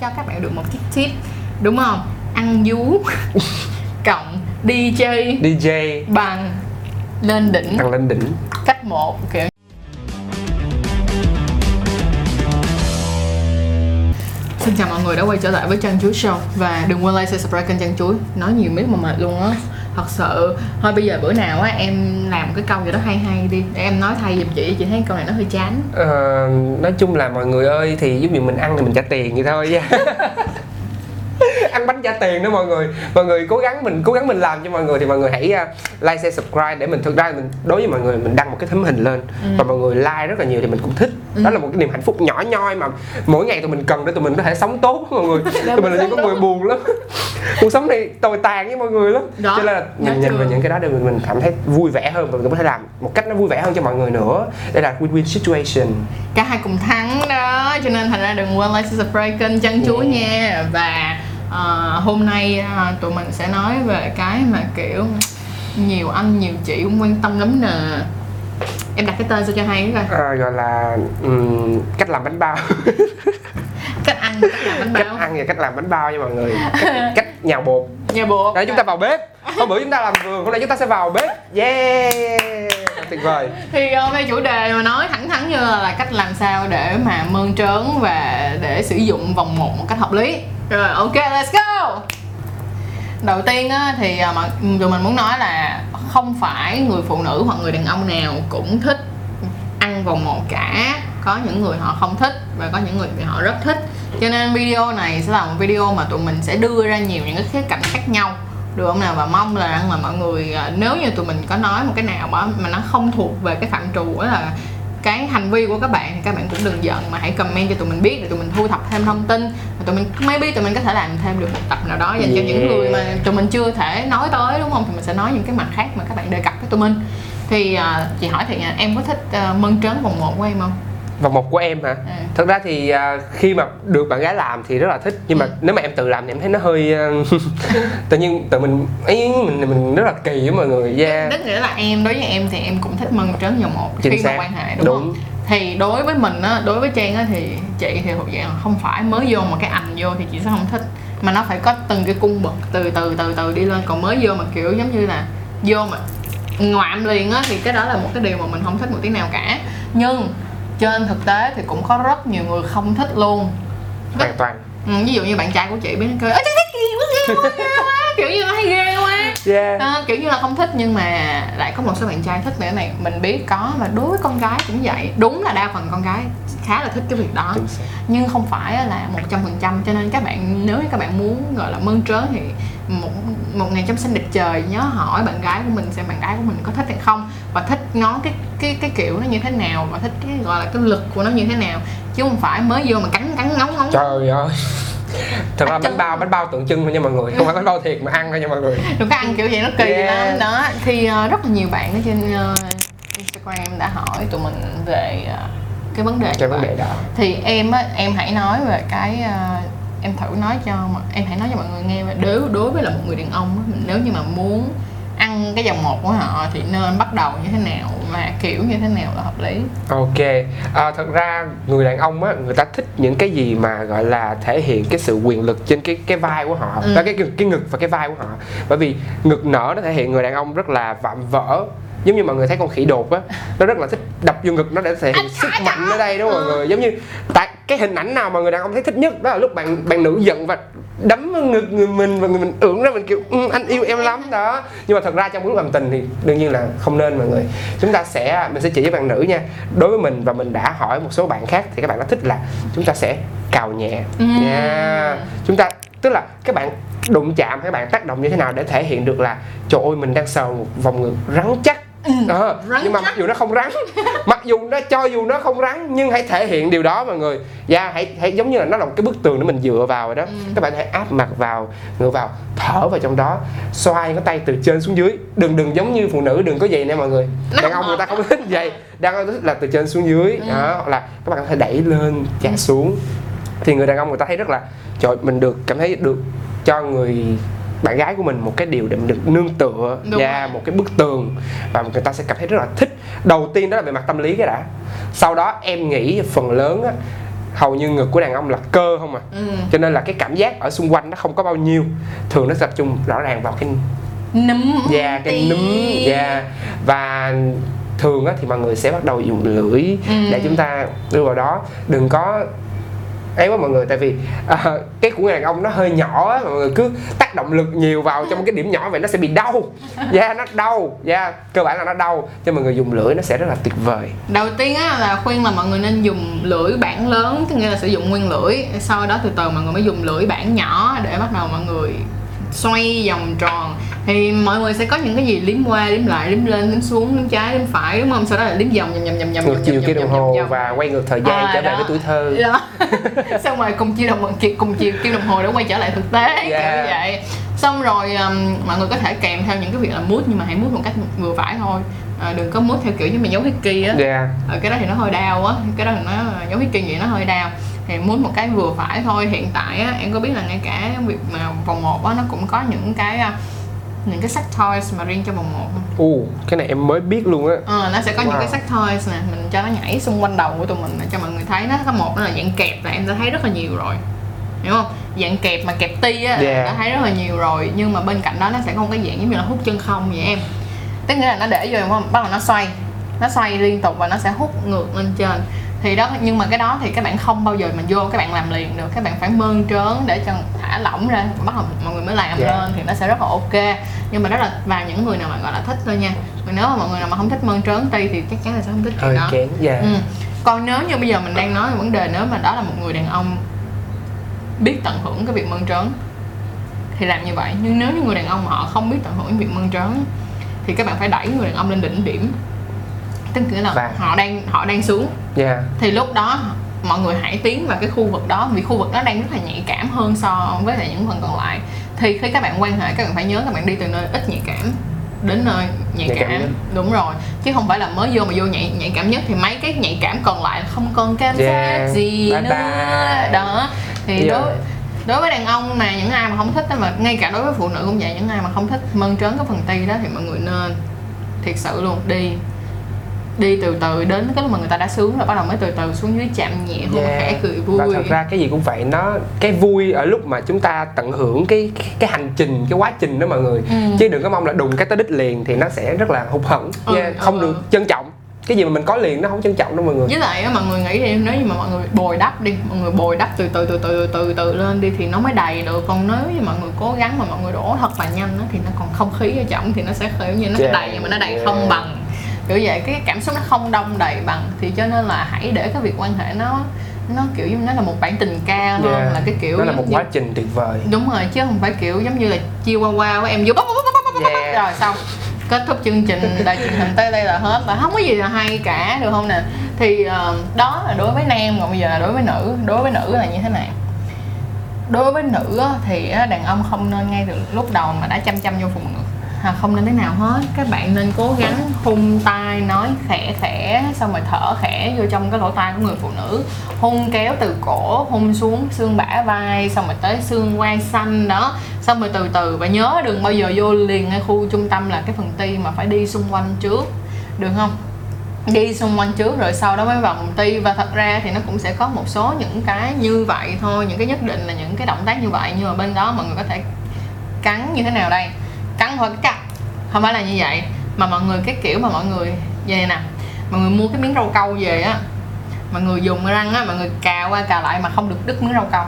cho các bạn được một chiếc tip đúng không? Ăn vú cộng DJ DJ bằng lên đỉnh. Thằng lên đỉnh. Cách một kiểu. Xin chào mọi người đã quay trở lại với Chân Chuối Show Và đừng quên like, share, subscribe kênh Chân Chuối. Nói nhiều miết mà mệt luôn á Thật sự. Thôi bây giờ bữa nào á em làm cái câu gì đó hay hay đi. Để em nói thay giùm chị Chị thấy câu này nó hơi chán. Ờ, nói chung là mọi người ơi thì giúp gì mình ăn thì mình trả tiền vậy thôi ăn bánh trả tiền đó mọi người. Mọi người cố gắng mình cố gắng mình làm cho mọi người thì mọi người hãy uh, like share subscribe để mình thực ra mình đối với mọi người mình đăng một cái tấm hình lên. Và mọi người like rất là nhiều thì mình cũng thích. Đó là một cái niềm hạnh phúc nhỏ nhoi mà mỗi ngày tụi mình cần để tụi mình có thể sống tốt mọi người. Tụi mình là những con người buồn lắm. Cuộc sống này tồi tàn với mọi người lắm. Đó, cho nên là mình nhìn chưa? vào những cái đó để mình mình cảm thấy vui vẻ hơn và mình có thể làm một cách nó vui vẻ hơn cho mọi người nữa. Đây là win-win situation. Cả hai cùng thắng đó Cho nên thành ra đừng quên like, subscribe kênh Chân Chuối nha. Và ờ, hôm nay ờ, tụi mình sẽ nói về cái mà kiểu Nhiều anh nhiều chị cũng quan tâm lắm nè. Em đặt cái tên sao cho hay coi À, gọi là ừm, cách làm bánh bao. Cách ăn cách làm bánh cách bao. ăn và cách làm bánh bao nha mọi người. Cách, cách nhào bột. Nhà bộ đấy chúng ta vào bếp. Hôm bữa chúng ta làm vườn hôm nay chúng ta sẽ vào bếp. Yeah! Tuyệt vời. Thì nay chủ đề mà nói thẳng thắn như là, là cách làm sao để mà mơn trớn và để sử dụng vòng một một cách hợp lý rồi ok let's go. Đầu tiên á, thì à, mà ừ, tụi mình muốn nói là không phải người phụ nữ hoặc người đàn ông nào cũng thích ăn vòng một cả. Có những người họ không thích và có những người thì họ rất thích. Cho nên video này sẽ là một video mà tụi mình sẽ đưa ra nhiều những cái khía cạnh khác nhau. Được không nào? Và mong là rằng là mọi người à, nếu như tụi mình có nói một cái nào đó mà nó không thuộc về cái phạm trù đó là cái hành vi của các bạn thì các bạn cũng đừng giận mà hãy comment cho tụi mình biết để tụi mình thu thập thêm thông tin. Và tụi mình maybe tụi mình có thể làm thêm được một tập nào đó dành cho những Yeah. người mà tụi mình chưa thể nói tới đúng không? Thì mình sẽ nói những cái mặt khác mà các bạn đề cập với tụi mình. Thì à, chị hỏi thì em có thích à, mơn trớn vòng một của em không vòng một của em hả Ừ. thật ra thì à, khi mà được bạn gái làm thì rất là thích nhưng mà Ừ. nếu mà em tự làm thì em thấy nó hơi à, tự nhiên tự mình ấy mình mình rất là kỳ với mọi người yeah tức nghĩa là em đối với em thì em cũng thích mơn trớn vòng một Chính khi xác. mà quan hệ đúng, Đúng. không thì đối với mình á đối với trang á thì chị thì thuộc dạng không phải mới vô mà cái ảnh vô thì chị sẽ không thích mà nó phải có từng cái cung bậc từ từ từ từ đi lên còn mới vô mà kiểu giống như là vô mà ngoạm liền á thì cái đó là một cái điều mà mình không thích một tí nào cả nhưng trên thực tế thì cũng có rất nhiều người không thích luôn. Hoàn toàn. Ừ, ví dụ như bạn trai của chị biết nó kêu ơ thích ghê quá, ghê quá. Kiểu như hay ghê quá yeah. Đó, kiểu như là không thích nhưng mà lại có một số bạn trai thích nữa này. Mình biết có và đối với con gái cũng vậy. Đúng là đa phần con gái khá là thích cái việc đó. Nhưng không phải là một trăm phần trăm. Cho nên các bạn nếu như các bạn muốn gọi là mơn trớn thì một một ngày trong sinh địch trời nhớ hỏi bạn gái của mình xem bạn gái của mình có thích hay không. Và thích nó cái cái cái kiểu nó như thế nào và thích cái gọi là cái lực của nó như thế nào. Chứ không phải mới vô mà cắn cắn ngóng ngóng. Trời ơi thật ra Bánh bao bánh bao tượng trưng thôi nha mọi người. Không phải bánh bao thiệt mà ăn thôi nha mọi người. Đừng có ăn kiểu vậy nó kỳ Yeah. lắm đó. Thì ờ, rất là nhiều bạn ở trên ờ, Instagram đã hỏi tụi mình về ờ, cái vấn đề cái vấn đề đó. Thì em á em hãy nói về cái ờ, em thử nói cho mọi- em hãy nói cho mọi người nghe về đối đối với là một người đàn ông á, nếu như mà muốn ăn cái dòng một của họ thì nên bắt đầu như thế nào và kiểu như thế nào là hợp lý Ok, à, thật ra người đàn ông á, người ta thích những cái gì mà gọi là thể hiện cái sự quyền lực trên cái cái vai của họ, Ừ. đó, cái cái ngực và cái vai của họ. Bởi vì ngực nở nó thể hiện người đàn ông rất là vạm vỡ, giống như mọi người thấy con khỉ đột á, nó rất là thích đập vô ngực nó để thể hiện sức mạnh ở đây đó mọi người. Giống như tại cái hình ảnh nào mà người đàn ông thấy thích nhất đó là lúc bạn bạn nữ giận và đấm ngực người mình và người mình ưỡn ra mình kiểu "Ừ, anh yêu em lắm. Đó. Nhưng mà thật ra trong lúc làm tình thì đương nhiên là không nên mọi người. Chúng ta sẽ mình sẽ chỉ với bạn nữ nha. Đối với mình và mình đã hỏi một số bạn khác thì các bạn đã thích là chúng ta sẽ cào nhẹ. Ừm. nha. Chúng ta tức là các bạn đụng chạm các bạn tác động như thế nào để thể hiện được là trời ơi mình đang sờ một vòng ngực rắn chắc Rắn nhưng mà mặc dù nó không rắn mặc dù nó cho dù nó không rắn nhưng hãy thể hiện điều đó mọi người. Và hãy hãy giống như là nó là một cái bức tường để mình dựa vào rồi đó. Ừ. các bạn hãy áp mặt vào ngửa vào thở vào trong đó xoay cái tay từ trên xuống dưới. Đừng đừng giống như phụ nữ đừng có vậy nè mọi người. Đàn ông người ta không thích vậy. Đàn ông thích là từ trên xuống dưới. Ừ. đó hoặc là các bạn có thể đẩy lên chà xuống. Thì người đàn ông người ta thấy rất là trời mình được cảm thấy được cho người bạn gái của mình một cái điều để mình được nương tựa Đúng và rồi. một cái bức tường và người ta sẽ cảm thấy rất là thích. Đầu tiên đó là về mặt tâm lý cái đã. Sau đó em nghĩ phần lớn á hầu như ngực của đàn ông là cơ không à. Ừ. cho nên là cái cảm giác ở xung quanh nó không có bao nhiêu. Thường nó tập trung rõ ràng vào cái núm da cái núm da. Và thường á, thì mọi người sẽ bắt đầu dùng lưỡi Ừ. để chúng ta đưa vào đó. Đừng có ấy quá mọi người tại vì à, cái của người đàn ông nó hơi nhỏ á, mọi người cứ tác động lực nhiều vào trong cái điểm nhỏ vậy nó sẽ bị đau. Da nó đau da cơ bản là nó đau cho mọi người dùng lưỡi nó sẽ rất là tuyệt vời. Đầu tiên á là khuyên là mọi người nên dùng lưỡi bản lớn tức nghĩa là sử dụng nguyên lưỡi. Sau đó từ từ mọi người mới dùng lưỡi bản nhỏ để bắt đầu mọi người xoay vòng tròn thì mọi người sẽ có những cái gì? Liếm qua liếm lại liếm lên liếm xuống liếm trái liếm phải đúng không? Sau đó là liếm vòng vòng vòng vòng vòng ngược chiều kia đồng hồ và quay ngược thời gian À, trở về đó. với tuổi thơ. Đó. Xong rồi cùng chiều đồng cùng chiều kim đồng hồ để quay trở lại thực tế Yeah. kiểu vậy. Xong rồi um, mọi người có thể kèm theo những cái việc là mút nhưng mà hãy mút một cách vừa phải thôi. À, đừng có mút theo kiểu như mà dấu hickey á. Yeah. Ờ, cái đó thì nó hơi đau á. Cái đó thì nó như kinh vậy nó hơi đau. Thì muốn một cái vừa phải thôi. Hiện tại á em có biết là ngay cả việc mà vòng một á nó cũng có những cái à, những cái sex toys mà riêng cho vòng một. Không? u cái này em mới biết luôn á. Ờ, nó sẽ có những Wow. cái sex toys nè mình cho nó nhảy xung quanh đầu của tụi mình để cho mọi người thấy nó có một là dạng kẹp là em đã thấy rất là nhiều rồi. Hiểu không? Dạng kẹp mà kẹp ti á Yeah. đã thấy rất là nhiều rồi nhưng mà bên cạnh đó nó sẽ có một cái dạng giống như là hút chân không vậy em. Tức nghĩa là nó để vô đúng không? Bắt đầu nó xoay. Nó xoay liên tục và nó sẽ hút ngược lên trên thì đó nhưng mà cái đó thì các bạn không bao giờ mà vô các bạn làm liền được. Các bạn phải mơn trớn để cho thả lỏng ra bắt đầu mọi người mới làm Yeah. lên thì nó sẽ rất là ok. Nhưng mà đó là vào những người nào mà gọi là thích thôi nha. Còn nếu mà mọi người nào mà không thích mơn trớn ti thì chắc chắn là sẽ không thích chuyện đó. kén dạ. Ừ. Còn nếu như bây giờ mình đang nói về vấn đề nếu mà đó là một người đàn ông biết tận hưởng cái việc mơn trớn thì làm như vậy. Nhưng nếu như người đàn ông mà họ không biết tận hưởng việc mơn trớn thì các bạn phải đẩy người đàn ông lên đỉnh điểm. Tức nghĩa là Và- họ đang họ đang xuống dạ thì lúc đó mọi người hãy tiến vào cái khu vực đó vì khu vực đó đang rất là nhạy cảm hơn so với lại những phần còn lại thì khi các bạn quan hệ các bạn phải nhớ các bạn đi từ nơi ít nhạy cảm đến nơi nhạy, Nhạy cảm cảm, nhất. đúng rồi chứ không phải là mới vô mà vô nhạy nhạy cảm nhất thì mấy cái nhạy cảm còn lại không còn cảm giác Yeah. gì Bye nữa bye. đó thì Yeah. đối đối với đàn ông mà những ai mà không thích mà ngay cả đối với phụ nữ cũng vậy những ai mà không thích mơn trớn cái phần ti đó thì mọi người nên thiệt sự luôn đi đi từ từ đến cái lúc mà người ta đã sướng rồi bắt đầu mới từ từ xuống dưới chạm nhẹ hôn Yeah. khẽ cười vui và thật ra cái gì cũng vậy nó cái vui ở lúc mà chúng ta tận hưởng cái cái hành trình cái quá trình đó mọi người Ừ. chứ đừng có mong là đùng cái tới đích liền thì nó sẽ rất là hụt hẫng Ừ, nha. không ừ, được ừ. trân trọng cái gì mà mình có liền nó không trân trọng đâu mọi người với lại á, mọi người nghĩ đi nếu như mà mọi người bồi đắp đi mọi người bồi đắp từ từ từ từ từ từ lên đi thì nó mới đầy được còn nếu như mọi người cố gắng mà mọi người đổ thật là nhanh á, thì nó còn không khí ở trong thì nó sẽ kiểu như nó Yeah, đầy nhưng mà nó đầy yeah. không bằng kiểu vậy cái cảm xúc nó không đông đầy bằng thì cho nên là hãy để cái việc quan hệ nó nó kiểu như nó là một bản tình ca hơn Yeah. là cái kiểu nó là một như- quá trình tuyệt vời. Đúng rồi chứ không phải kiểu giống như là chia qua qua của em vô bắp Yeah. rồi xong. Kết thúc chương trình đài truyền hình tới đây là hết là không có gì là hay cả được không nè? Thì ờ, đó là đối với nam còn bây giờ là đối với nữ. Đối với nữ là như thế này. Đối với nữ thì đàn ông không nên ngay từ lúc đầu mà đã chăm chăm vô phụ nữ à, không nên thế nào hết. Các bạn nên cố gắng hung tai nói khẽ khẽ xong rồi thở khẽ vô trong cái lỗ tai của người phụ nữ. Hung kéo từ cổ hung xuống xương bả vai xong rồi tới xương quai xanh đó. Xong rồi từ từ và nhớ đừng bao giờ vô liền ngay khu trung tâm là cái phần ti mà phải đi xung quanh trước. Được không? Đi xung quanh trước rồi sau đó mới vào vòng ti. Và thật ra thì nó cũng sẽ có một số những cái như vậy thôi. Những cái nhất định là những cái động tác như vậy. Nhưng mà bên đó mọi người có thể cắn như thế nào đây? Cắn hoặc cắt. Không phải là như vậy mà mọi người cái kiểu mà mọi người vậy nè mọi người mua cái miếng rau câu về á mọi người dùng cái răng á mọi người cà qua cà lại mà không được đứt miếng rau câu.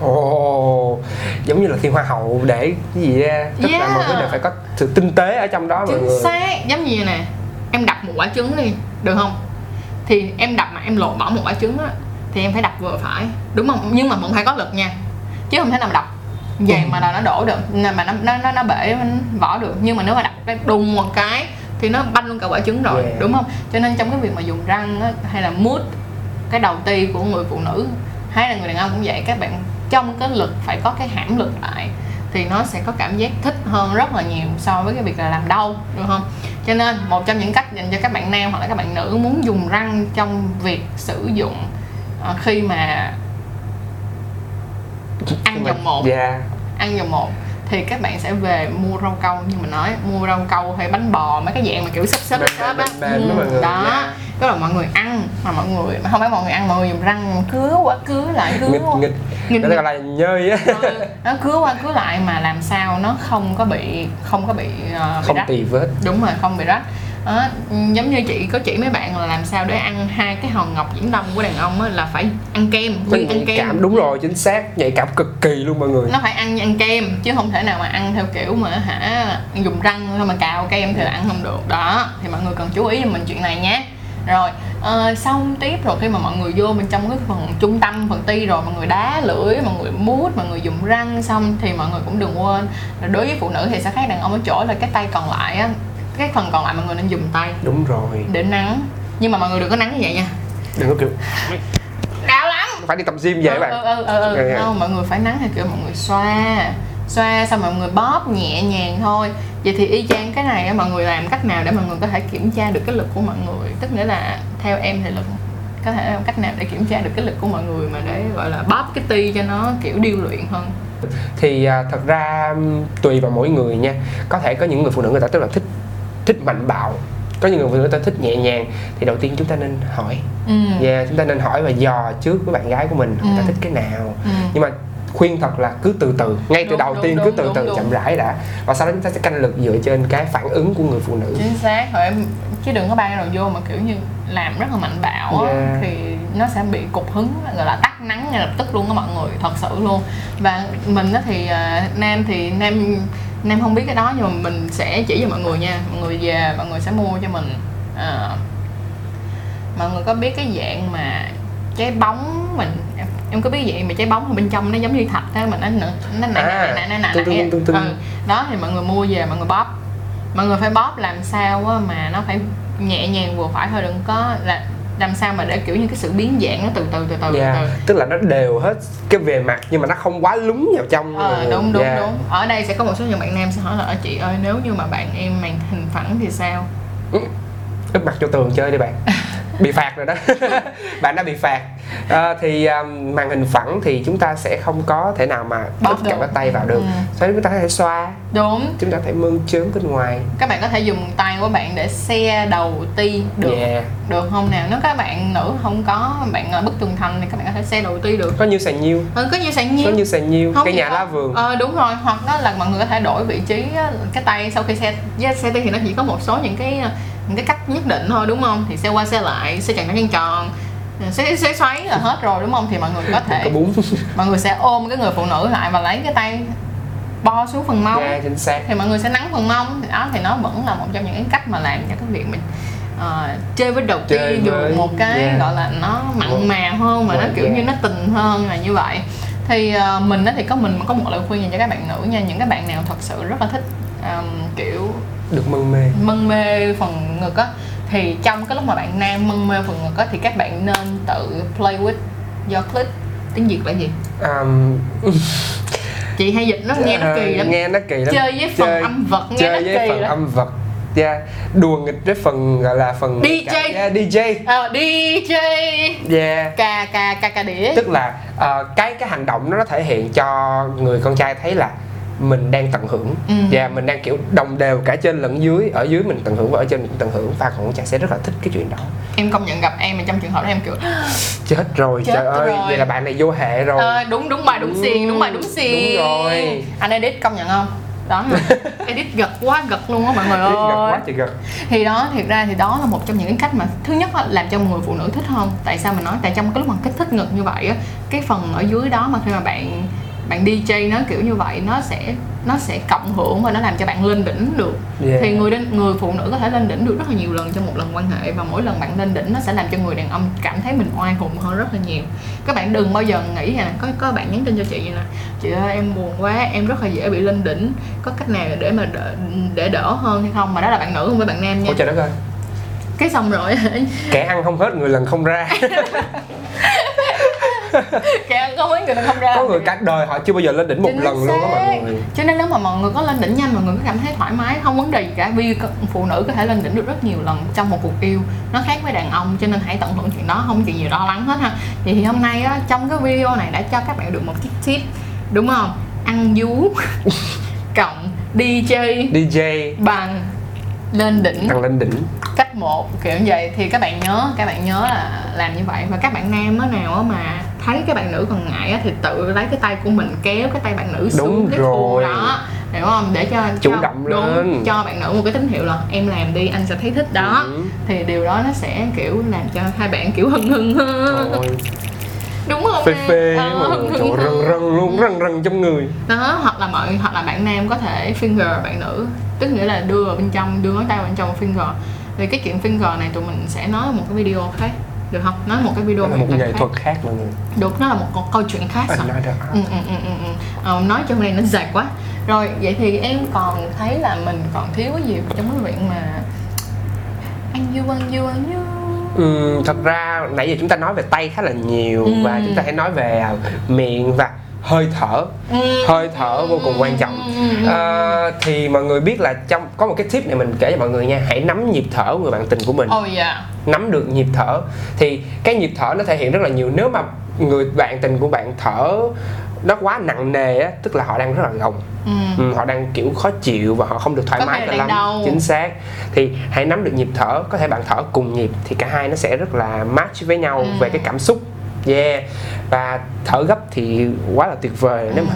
Ồ giống như là thiên hoa hậu để cái gì ra tức là Yeah. mọi thứ đều phải có sự tinh tế ở trong đó mọi chính người. xác giống như nè em đập một quả trứng đi được không? Thì em đập mà em lột bỏ một quả trứng á thì em phải đập vừa phải đúng không? Nhưng mà vẫn phải có lực nha chứ không thể nào đập vậy mà là nó đổ được mà nó nó nó, nó bể vỏ được. Nhưng mà nếu mà đập cái đùng một cái thì nó banh luôn cả quả trứng rồi Yeah. đúng không? Cho nên trong cái việc mà dùng răng á, hay là mút cái đầu ti của người phụ nữ hay là người đàn ông cũng vậy các bạn trong cái lực phải có cái hãm lực lại thì nó sẽ có cảm giác thích hơn rất là nhiều so với cái việc là làm đau được không? Cho nên một trong những cách dành cho các bạn nam hoặc là các bạn nữ muốn dùng răng trong việc sử dụng ờ, khi mà ăn dòng một. dạ ăn dòng một. Thì các bạn sẽ về mua rau câu như mình nói mua rau câu hay bánh bò mấy cái dạng mà kiểu xấp Mềm, xấp á. đó Ừ, đó Dạ. tức là mọi người ăn mà mọi người mà không phải mọi người ăn mọi người dùng răng cứa qua cứa lại cứa nghịch nghịch. nghịch nó gọi là nhơi á. Ờ, nó cứa qua cứa lại mà làm sao nó không có bị không có bị, uh, bị không rách. tì vết. Đúng rồi không bị rách đó, giống như chị có chỉ mấy bạn là làm sao để ăn hai cái hòn ngọc viễn đông của đàn ông á, là phải ăn kem nguyên ăn kem. cảm đúng rồi chính xác nhạy cảm cực kỳ luôn mọi người. Nó phải ăn ăn kem chứ không thể nào mà ăn theo kiểu mà hả dùng răng thôi mà cào kem thì là ăn không được. Đó thì mọi người cần chú ý cho mình chuyện này nhé. Rồi ờ, xong tiếp rồi khi mà mọi người vô bên trong cái phần trung tâm phần ti rồi mọi người đá lưỡi mọi người mút mọi người dùng răng xong thì mọi người cũng đừng quên là đối với phụ nữ thì sẽ khác đàn ông ở chỗ là cái tay còn lại á cái phần còn lại mọi người nên dùng tay. Đúng rồi. Để nắng. Nhưng mà mọi người đừng có nắng như vậy nha. Đừng có kiểu đau lắm. Phải đi tập gym vậy các bạn. Ừ, ừ, ừ, ừ. Ừ. Không, mọi người phải nắng theo kiểu mọi người xoa. Xoa xong mọi người bóp nhẹ nhàng thôi. Vậy thì y chang cái này á, mọi người làm cách nào để mọi người có thể kiểm tra được cái lực của mọi người? Tức nghĩa là theo em thì lực có thể làm cách nào để kiểm tra được cái lực của mọi người mà để gọi là bóp cái ti cho nó kiểu điêu luyện hơn? Thì à, thật ra tùy vào mỗi người nha. Có thể có những người phụ nữ người ta rất là thích thích mạnh bạo có những người phụ nữ ta thích nhẹ nhàng thì đầu tiên chúng ta nên hỏi ừ. yeah, chúng ta nên hỏi và dò trước với bạn gái của mình người ta Ừ. thích cái nào Ừ. nhưng mà khuyên thật là cứ từ từ ngay từ Đúng, đầu đúng, tiên cứ đúng, từ đúng, từ đúng. chậm rãi đã và sau đó chúng ta sẽ canh lực dựa trên cái phản ứng của người phụ nữ chính xác rồi em chứ đừng có ban đầu vô mà kiểu như làm rất là mạnh bạo á Yeah. thì nó sẽ bị cục hứng gọi là tắt nắng ngay lập tức luôn đó mọi người thật sự luôn và mình á thì à, nam thì nam nam không biết cái đó nhưng mà mình sẽ chỉ cho mọi người nha. Mọi người về mọi người sẽ mua cho mình. À, mọi người có biết cái dạng mà trái bóng mình em, em có biết vậy mà trái bóng ở bên trong nó giống như thạch á mà nó nó nặng nặng nặng nặng nặng đó thì mọi người mua về mọi người bóp. Mọi người phải bóp làm sao mà nó phải nhẹ nhàng vừa phải thôi đừng có là làm sao mà để kiểu như cái sự biến dạng nó từ từ từ từ Yeah, từ từ. Tức là nó đều hết cái về mặt nhưng mà nó không quá lúng vào trong. Ờ, đúng đúng Yeah. đúng. Ở đây sẽ có một số những bạn nam sẽ hỏi là "Ờ, chị ơi nếu như mà bạn em màn hình phẳng thì sao? Úp mặt cho tường chơi đi bạn bị phạt rồi đó. Bạn đã bị phạt. Ờ, thì um, màn hình phẳng thì chúng ta sẽ không có thể nào mà Bóp úp cả được. cái tay vào được. Ừ. cho nên chúng ta có thể xoa. Đúng. Chúng ta có thể mơn trớn bên ngoài. Các bạn có thể dùng tay của bạn để xe đầu ti được. Yeah. được không nào? Nếu các bạn nữ không có bạn ở bức tường thành thì các bạn có thể xe đầu ti được. Có như sàn nhiêu? Ừ, có nhiều sàn có nhiêu như sàn nhiêu? Không cái nhà không. lá vườn. Ờ đúng rồi. Hoặc đó là mọi người có thể đổi vị trí cái tay sau khi xe xe ti thì nó chỉ có một số những cái những cái cách nhất định thôi đúng không? Thì xe qua xe lại xe chằng trắng tròn. Xe xe xoáy là hết rồi đúng không? Thì mọi người có thể mọi người sẽ ôm cái người phụ nữ lại và lấy cái tay bo xuống phần mông. Yeah, chính xác thì mọi người sẽ nắng phần mông. Thì đó thì nó vẫn là một trong những cái cách mà làm cho cái việc mình ờ, chơi với đầu tiên được một cái yeah. gọi là nó mặn mà hơn mà nó kiểu yeah. như nó tình hơn là như vậy. Thì ờ, mình thì có mình có một lời khuyên dành cho các bạn nữ nha. Những các bạn nào thật sự rất là thích ờm, kiểu được mân mê. Mân mê phần ngực á thì trong cái lúc mà bạn nam mân mê phần ngực á thì các bạn nên tự play with your clit tiếng việt là gì? Um, chị hay dịch nó nghe nó kỳ lắm. nghe nó kỳ lắm. Chơi với phần Chơi- âm vật nghe chơi nó với kỳ phần lắm. âm vật. Yeah. đùa nghịch với phần gọi là phần DJ. yeah, DJ Ờ, DJ yeah ca ca ca ca đĩa. Tức là ờ, cái cái hành động nó thể hiện cho người con trai thấy là mình đang tận hưởng. Ừ. và mình đang kiểu đồng đều cả trên lẫn dưới ở dưới mình tận hưởng và ở trên mình cũng tận hưởng. Và con trai sẽ rất là thích cái chuyện đó. Em công nhận gặp em mà trong trường hợp đó em kiểu chết rồi Chết trời ơi rồi. vậy là bạn này vô hệ rồi. Ờ, đúng đúng bài đúng Ừ, xiên đúng bài đúng xiên. đúng rồi. anh edit công nhận không? Đó edit gật quá gật luôn á mọi người Biết gật ơi. quá chị gật. Thì đó thiệt ra thì đó là một trong những cái cách mà thứ nhất á, làm cho một người phụ nữ thích hơn tại sao mình nói? Tại trong cái lúc mà kích thích ngực như vậy á cái phần ở dưới đó mà khi mà bạn bạn DJ nó kiểu như vậy nó sẽ nó sẽ cộng hưởng và nó làm cho bạn lên đỉnh được. Yeah. thì người đến người phụ nữ có thể lên đỉnh được rất là nhiều lần trong một lần quan hệ và mỗi lần bạn lên đỉnh nó sẽ làm cho người đàn ông cảm thấy mình oai hùng hơn rất là nhiều. Các bạn đừng bao giờ nghĩ là có có bạn nhắn tin cho chị nè chị ơi em buồn quá em rất là dễ bị lên đỉnh có cách nào để mà đỡ, để đỡ hơn hay không? Mà đó là bạn nữ không phải bạn nam nha. Ôi trời đất ơi. Cái xong rồi. Kẻ ăn không hết người lần không ra kẻ có mấy người không ra có người cả đời họ chưa bao giờ lên đỉnh một Chính lần luôn á mọi người. Cho nên nếu mà mọi người có lên đỉnh nhanh mọi người có cảm thấy thoải mái không vấn đề gì cả. Vì phụ nữ có thể lên đỉnh được rất nhiều lần trong một cuộc yêu. Nó khác với đàn ông cho nên hãy tận hưởng chuyện đó không chuyện gì lo lắng hết ha. Thì, thì hôm nay á, trong cái video này đã cho các bạn được một tip tip đúng không? Ăn vú cộng đi chơi DJ bằng lên đỉnh. Tăng lên đỉnh. Cách một kiểu như vậy. Thì các bạn nhớ các bạn nhớ là làm như vậy. Và các bạn nam á nào á mà thấy các bạn nữ còn ngại á thì tự lấy cái tay của mình kéo cái tay bạn nữ xuống Đúng cái rồi. đó. Hiểu không? Để cho Chủ cho, động đúng, lên. cho bạn nữ một cái tín hiệu là em làm đi anh sẽ thấy thích đó. Ừ. thì điều đó nó sẽ kiểu làm cho hai bạn kiểu hưng hưng hơn đúng không phê phê. Ờ, rần hơn. rần luôn rần rần trong người. Đó hoặc là mọi hoặc là bạn nam có thể finger bạn nữ. Tức nghĩa là đưa vào bên trong đưa ngón tay vào bên trong finger. Thì cái chuyện finger này tụi mình sẽ nói một cái video khác. Được không? Nói một cái video là một nghệ thuật khác mọi người. Được nó là một câu, câu chuyện khác anh rồi. ừ, ừ, ừ, ừ, ừ. Ờ, nói hôm nay nó dài quá. Rồi vậy thì em còn thấy là mình còn thiếu cái gì trong cái chuyện mà ăn du ăn du ăn du Ừm, thật ra nãy giờ chúng ta nói về tay khá là nhiều Ừ. và chúng ta hãy nói về à, miệng và hơi thở Ừ. hơi thở vô cùng quan trọng Ừ, ừ, ừ. à, thì mọi người biết là trong có một cái tip này mình kể cho mọi người nha hãy nắm nhịp thở của người bạn tình của mình oh yeah nắm được nhịp thở thì cái nhịp thở nó thể hiện rất là nhiều nếu mà người bạn tình của bạn thở nó quá nặng nề á tức là họ đang rất là gồng. Ừ. ừ, họ đang kiểu khó chịu và họ không được thoải Có mái cho lắm. đau. chính xác. Thì hãy nắm được nhịp thở có thể bạn thở cùng nhịp thì cả hai nó sẽ rất là match với nhau Ừ. về cái cảm xúc. Yeah. Và thở gấp thì quá là tuyệt vời. Nếu mà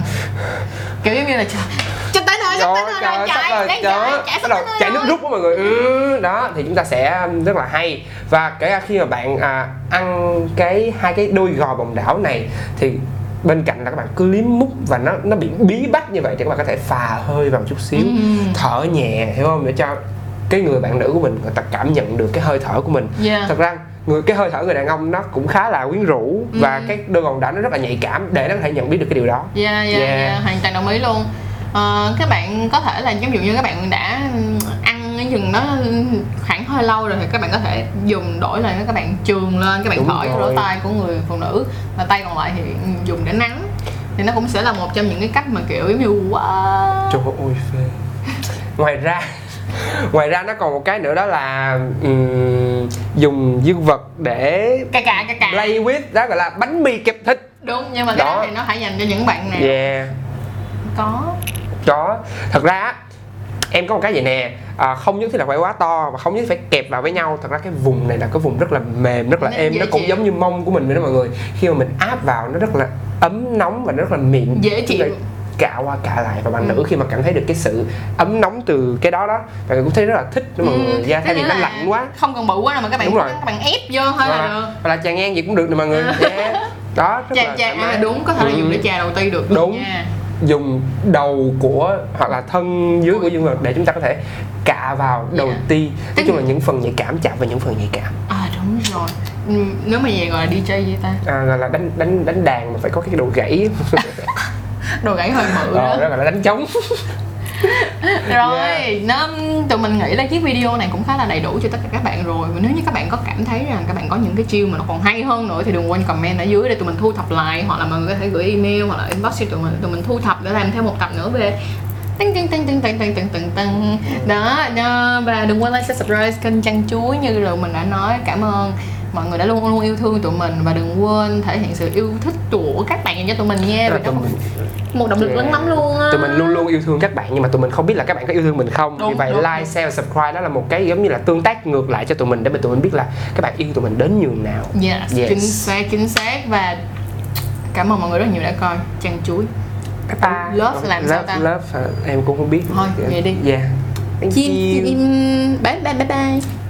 kiểu giống như là cho tới nơi sắp tới nơi rồi chạy đang chạy chạy sắp tới chạy nước rút đó mọi người. Ừ, đó thì chúng ta sẽ rất là hay. Và kể cả khi mà bạn à, ăn cái hai cái đôi gò bồng đảo này thì bên cạnh là các bạn cứ liếm mút và nó nó bị bí bách như vậy thì các bạn có thể phà hơi vào một chút xíu Ừ. thở nhẹ hiểu không để cho cái người bạn nữ của mình người ta cảm nhận được cái hơi thở của mình Yeah. thật ra người cái hơi thở người đàn ông nó cũng khá là quyến rũ và Ừ. cái đôi gòn đảo nó rất là nhạy cảm để nó có thể nhận biết được cái điều đó Yeah, yeah, Yeah. yeah, hoàn toàn đồng ý luôn Ờ, các bạn có thể là giống dụ như các bạn đã ăn cái chừng đó khoảng hơi lâu rồi thì các bạn có thể dùng đổi lại các bạn trường lên các bạn Đúng thổi cái lỗ tai của người phụ nữ và tay còn lại thì dùng để nắng. Thì nó cũng sẽ là một trong những cái cách mà kiểu giống như wow Trời ơi phê. Ngoài ra Ngoài ra nó còn một cái nữa đó là ừm, Dùng dương vật để cà cà cà cà. play with Đó gọi là bánh mì kẹp thịt. Đúng nhưng mà cái đó Đó. thì nó phải dành cho những bạn nào. Yeah. Có. Có. Thật ra Em có một cái vậy nè à, Không nhất thiết là phải quá to Và không nhất thiết phải kẹp vào với nhau Thật ra cái vùng này là cái vùng rất là mềm Rất là Nó êm Nó cũng chịu. giống như mông của mình vậy đó mọi người Khi mà mình áp vào nó rất là ấm nóng Và nó rất là mịn Dễ chịu. cạ qua cạ lại và bạn Ừ. nữ khi mà cảm thấy được cái sự ấm nóng từ cái đó đó bạn cũng thấy rất là thích đó mọi người da thay vì nó lạnh quá không cần bự quá đâu mà các bạn Đúng rồi. các bạn ép vô thôi là được và là trà ngang gì cũng được nè mọi người yeah. đó rất chà là mái. à, đúng có thể là dùng để Ừ. chà đầu ti được Đúng. nha dùng đầu của hoặc là thân dưới của dương vật để chúng ta có thể cạ vào đầu Yeah. ti. Nói chung là những phần nhạy cảm chạm vào những phần nhạy cảm. À đúng rồi. Ừ, nếu mà về gọi là DJ gì ta? À, gọi là đánh đánh đánh đàn mà phải có cái đồ gãy. Đồ gãy hơi mự ờ, đó. đó gọi là đánh trống rồi Yeah. nó tụi mình nghĩ là chiếc video này cũng khá là đầy đủ cho tất cả các bạn rồi. Và nếu như các bạn có cảm thấy rằng các bạn có những cái chiêu mà nó còn hay hơn nữa thì đừng quên comment ở dưới để tụi mình thu thập lại. Hoặc là mọi người có thể gửi email hoặc là inbox cho tụi mình tụi mình thu thập để làm thêm một tập nữa về tưng tưng tưng tưng tưng tưng tưng tưng tưng. Đó, và đừng quên like subscribe kênh chăn chuối như là mình đã nói. Cảm ơn mọi người đã luôn luôn yêu thương tụi mình. Và đừng quên thể hiện sự yêu thích của các bạn dành cho tụi mình nha. Là vì nó một động lực lớn lắm luôn á tụi mình luôn luôn yêu thương các bạn nhưng mà tụi mình không biết là các bạn có yêu thương mình không Đúng, vì vậy đúng, like share subscribe đó là một cái giống như là tương tác ngược lại cho tụi mình để mà tụi mình biết là các bạn yêu tụi mình đến nhường nào Yes, Yes. chính xác chính xác và cảm ơn mọi người rất nhiều đã coi chăn chuối bye bye Love làm sao love, ta? love hả? em cũng không biết Thôi, vậy đi. yeah Thank chim you. chim bye bye bye bye